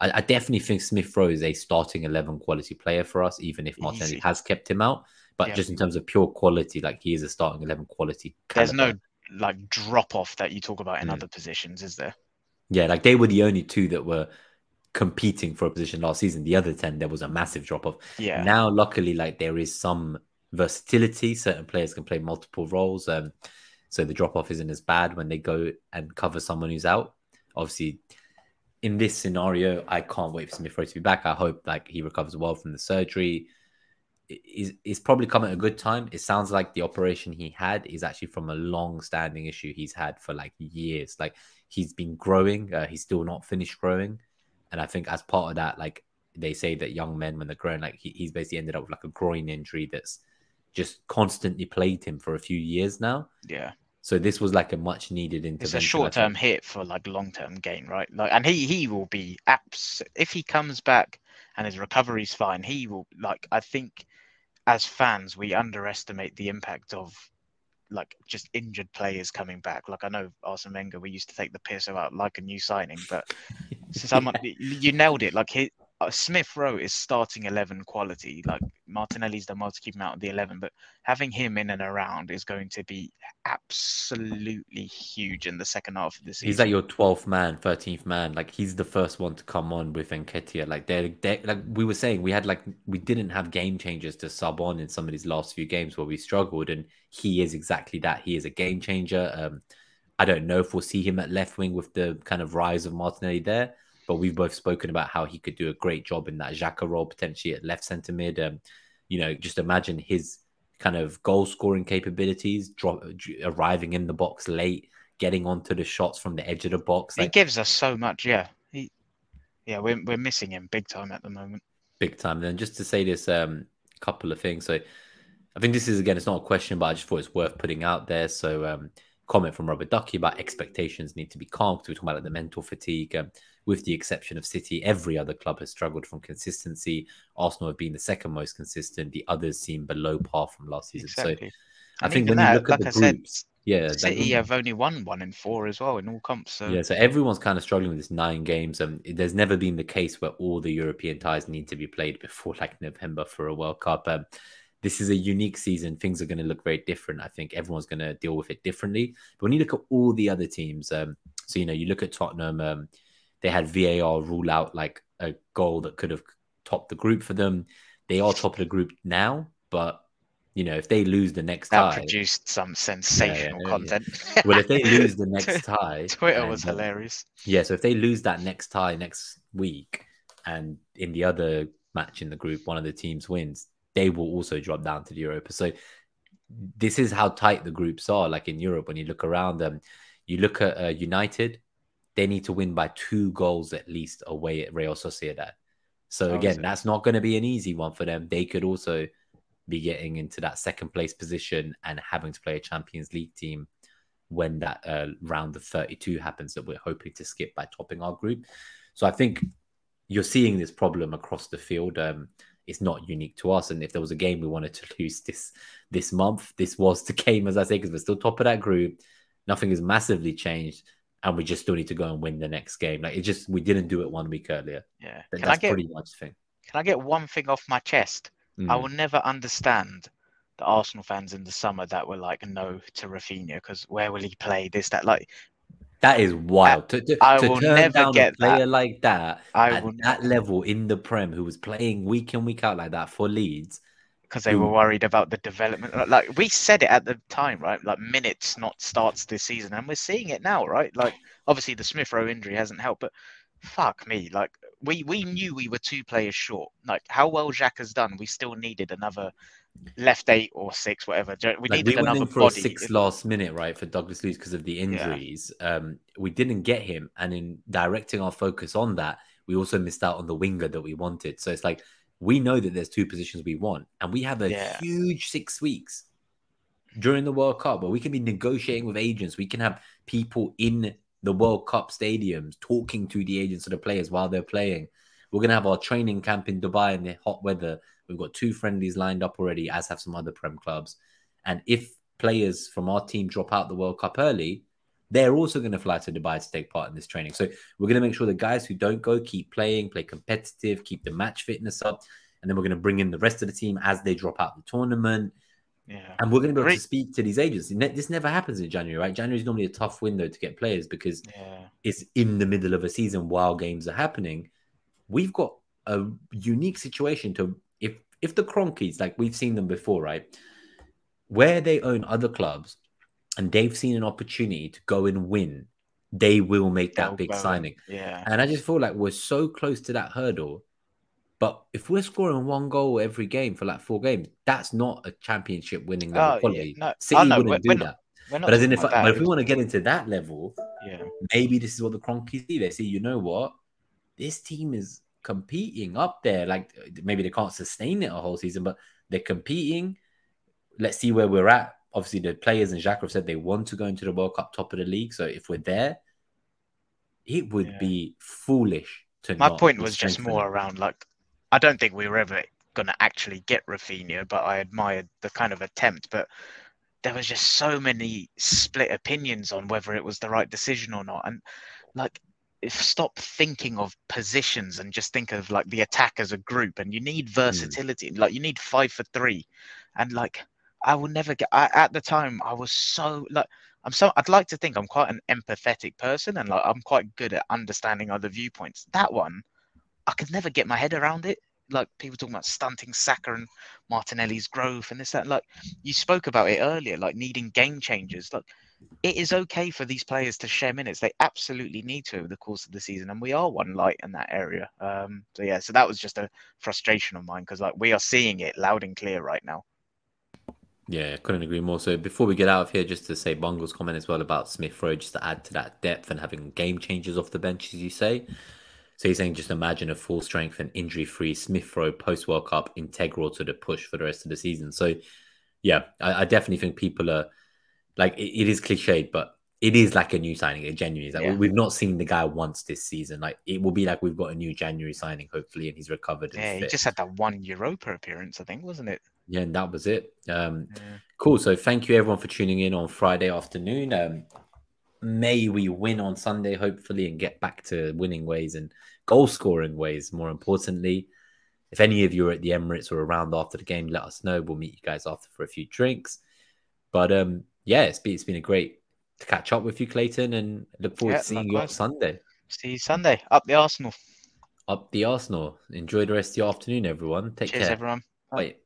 A: I, I definitely think Smith Rowe is a starting eleven quality player for us, even if Martinelli
B: Easy.
A: has kept him out. But
B: Yeah.
A: just in terms of pure quality, like he is a starting eleven quality.
B: There's
A: caliber.
B: no like drop off that you talk about in
A: Mm.
B: other positions, is there?
A: Yeah, like they were the only two that were competing for a position last season. The other 10, there was a massive drop off.
B: Yeah.
A: Now, luckily, like there is some versatility. Certain players can play multiple roles. Um, so the drop off isn't as bad when they go and cover someone who's out. Obviously, in this scenario, I can't wait for Smith Rowe to be back. I hope like he recovers well from the surgery. Is is probably come at a good time. It sounds like the operation he had is actually from a long-standing issue he's had for like years. Like he's been growing. Uh, he's still not finished growing, and I think as part of that, like they say that young men when they're growing, like he, he's basically ended up with like a groin injury that's just constantly plagued him for a few years now.
B: Yeah.
A: So this was like a much needed intervention.
B: It's a short term hit for like long term gain, right? Like, and he he will be abs if he comes back and his recovery's fine. He will like. I think as fans we underestimate the impact of like just injured players coming back. Like I know Arsene Wenger, we used to take the piss about like a new signing, but someone you nailed it. Like he, uh, Smith Rowe is starting eleven quality. Like Martinelli's done well to keep him out of the eleven, but having him in and around is going to be absolutely huge in the second half of the season.
A: He's like your 12th man, 13th man. Like he's the first one to come on with Nketiah. Like they're, they like we were saying, we had like we didn't have game changers to sub on in some of these last few games where we struggled, and he is exactly that. He is a game changer. Um, I don't know if we'll see him at left wing with the kind of rise of Martinelli there, but we've both spoken about how he could do a great job in that Xhaka role potentially at left centre mid. Um, you know, just imagine his kind of goal scoring capabilities, drop, arriving in the box late, getting onto the shots from the edge of the box.
B: he
A: Like,
B: gives us so much. Yeah, he, yeah, we're we're missing him big time at the moment.
A: big time. Then just to say this um couple of things. So I think this is again, it's not a question, but I just thought it's worth putting out there. So um comment from Robert Ducky about expectations need to be calm because we're talking about like, the mental fatigue. Um, with the exception of City, every other club has struggled from consistency. Arsenal have been the second most consistent. The others seem below par from last season.
B: Exactly.
A: So I
B: And
A: think when you
B: that,
A: look at
B: like
A: the
B: I said,
A: groups, yeah,
B: City have only won one in four as well in all comps. So
A: yeah, so everyone's kind of struggling with this nine games. Um, there's never been the case where all the European ties need to be played before like November for a World Cup. Um, this is a unique season. Things are going to look very different. I think everyone's going to deal with it differently. But when you look at all the other teams, um, so you know, you look at Tottenham, um, they had VAR rule out like a goal that could have topped the group for them. They are top of the group now, but you know, if they lose the next
B: that
A: tie,
B: produced some sensational
A: yeah, yeah.
B: content.
A: well, if they lose the next tie,
B: Twitter was
A: and, um,
B: hilarious.
A: yeah, so if they lose that next tie next week, and in the other match in the group, one of the teams wins, they will also drop down to the Europa. So this is how tight the groups are. Like in Europe, when you look around them, you look at uh, United, they need to win by two goals at least away at Real Sociedad. So
B: Oh,
A: again, that's not going to be an easy one for them. They could also be getting into that second place position and having to play a Champions League team when that uh, round of 32 happens that we're hoping to skip by topping our group. So I think you're seeing this problem across the field. Um, it's not unique to us. And if there was a game we wanted to lose this this month, this was the game, as I say, because we're still top of that group. Nothing has massively changed, and we just still need to go and win the next game. Like it just we didn't do it one week earlier.
B: Yeah. I
A: that's
B: get
A: pretty much the thing.
B: can I get one thing off my chest? I
A: Mm.
B: will never understand the Arsenal fans in the summer that were like no to Rafinha because where will he play? This that like
A: That is wild. To, to,
B: I
A: to
B: will
A: turn
B: never
A: down
B: get
A: a player
B: that.
A: like that
B: I
A: at
B: will
A: that level in the Prem, who was playing week in week out like that for Leeds.
B: Because they were worried about the development. Like- we said it at the time, right? Like minutes, not starts this season, and we're seeing it now, right? Like obviously the Smith Rowe injury hasn't helped, but fuck me, like we we knew we were two players short. Like how well Jack has done, we still needed another left eight or six, whatever. We
A: Like,
B: needed
A: we went
B: another
A: for
B: body.
A: a six last minute, right, for Douglas Luiz because of the injuries. Um, we didn't get him, and in directing our focus on that, we also missed out on the winger that we wanted. So it's like we know that there's two positions we want, and we have a
B: Yeah.
A: huge six weeks during the World Cup where we can be negotiating with agents. We can have people in the World Cup stadiums talking to the agents of the players while they're playing. We're gonna have our training camp in Dubai in the hot weather. We've got two friendlies lined up already, as have some other Prem clubs. And if players from our team drop out the World Cup early, they're also going to fly to Dubai to take part in this training. So we're going to make sure the guys who don't go keep playing, play competitive, keep the match fitness up, and then we're going to bring in the rest of the team as they drop out the tournament.
B: Yeah.
A: And we're going to be able to speak to these agents. This never happens in January, right? January is normally a tough window to get players because
B: yeah.
A: it's in the middle of a season while games are happening. We've got a unique situation to if if the Kroenkes, like we've seen them before, right? Where they own other clubs and they've seen an opportunity to go and win, they will make that
B: They'll
A: big
B: go.
A: signing.
B: Yeah.
A: And I just feel like we're so close to that hurdle. But if we're scoring one goal every game for like four games, that's not a championship winning level
B: Oh, yeah.
A: quality.
B: No, I
A: City
B: know,
A: wouldn't do
B: we're
A: that. But as in, if,
B: talking
A: I, if we want to get into that level,
B: yeah.
A: maybe this is what the Kroenkes do. They see, you know what, this team is competing up there. Like maybe they can't sustain it a whole season, but they're competing. Let's see where we're at. Obviously, the players and Jacques have said they want to go into the World Cup top of the league. So if we're there, it would
B: Yeah.
A: be foolish to.
B: My point was just more around like I don't think we were ever going to actually get Rafinha, but I admired the kind of attempt. But there was just so many split opinions on whether it was the right decision or not, and like if stop thinking of positions and just think of like the attack as a group, and you need hmm. versatility, like you need five for three, and like I will never get. I, at the time, I was so like. I'm so I'd like to think I'm quite an empathetic person and like I'm quite good at understanding other viewpoints. That one, I could never get my head around it. Like people talking about stunting Saka and Martinelli's growth and this that. Like you spoke about it earlier, like needing game changers. Like it is okay for these players to share minutes. They absolutely need to over the course of the season, and we are one light in that area. Um, so yeah, so that was just a frustration of mine because like we are seeing it loud and clear right now.
A: Yeah, couldn't agree more. So before we get out of here, just to say Bungle's comment as well about Smith Rowe, just to add to that depth and having game changers off the bench, as you say. So he's saying just imagine a full strength and injury free Smith Rowe post World Cup integral to the push for the rest of the season. So yeah, I, I definitely think people are like it, it is cliched, but it is like a new signing. It genuinely is like
B: Yeah.
A: we've not seen the guy once this season. Like it will be like we've got a new January signing, hopefully, and he's recovered. And
B: Yeah, he just had that one Europa appearance, I think, wasn't it?
A: Yeah, and that was it. Um,
B: Yeah.
A: Cool. So thank you everyone for tuning in on Friday afternoon. Um, may we win on Sunday, hopefully, and get back to winning ways and goal scoring ways. More importantly, if any of you are at the Emirates or around after the game, let us know. We'll meet you guys after for a few drinks. But um, yeah, it's been it's been a great to catch up with you, Clayton, and look forward
B: Yeah,
A: to seeing you on. Sunday.
B: See you Sunday. Up the Arsenal.
A: Up the Arsenal. Enjoy the rest of your afternoon, everyone. Take
B: Cheers,
A: care.
B: everyone.
A: Bye.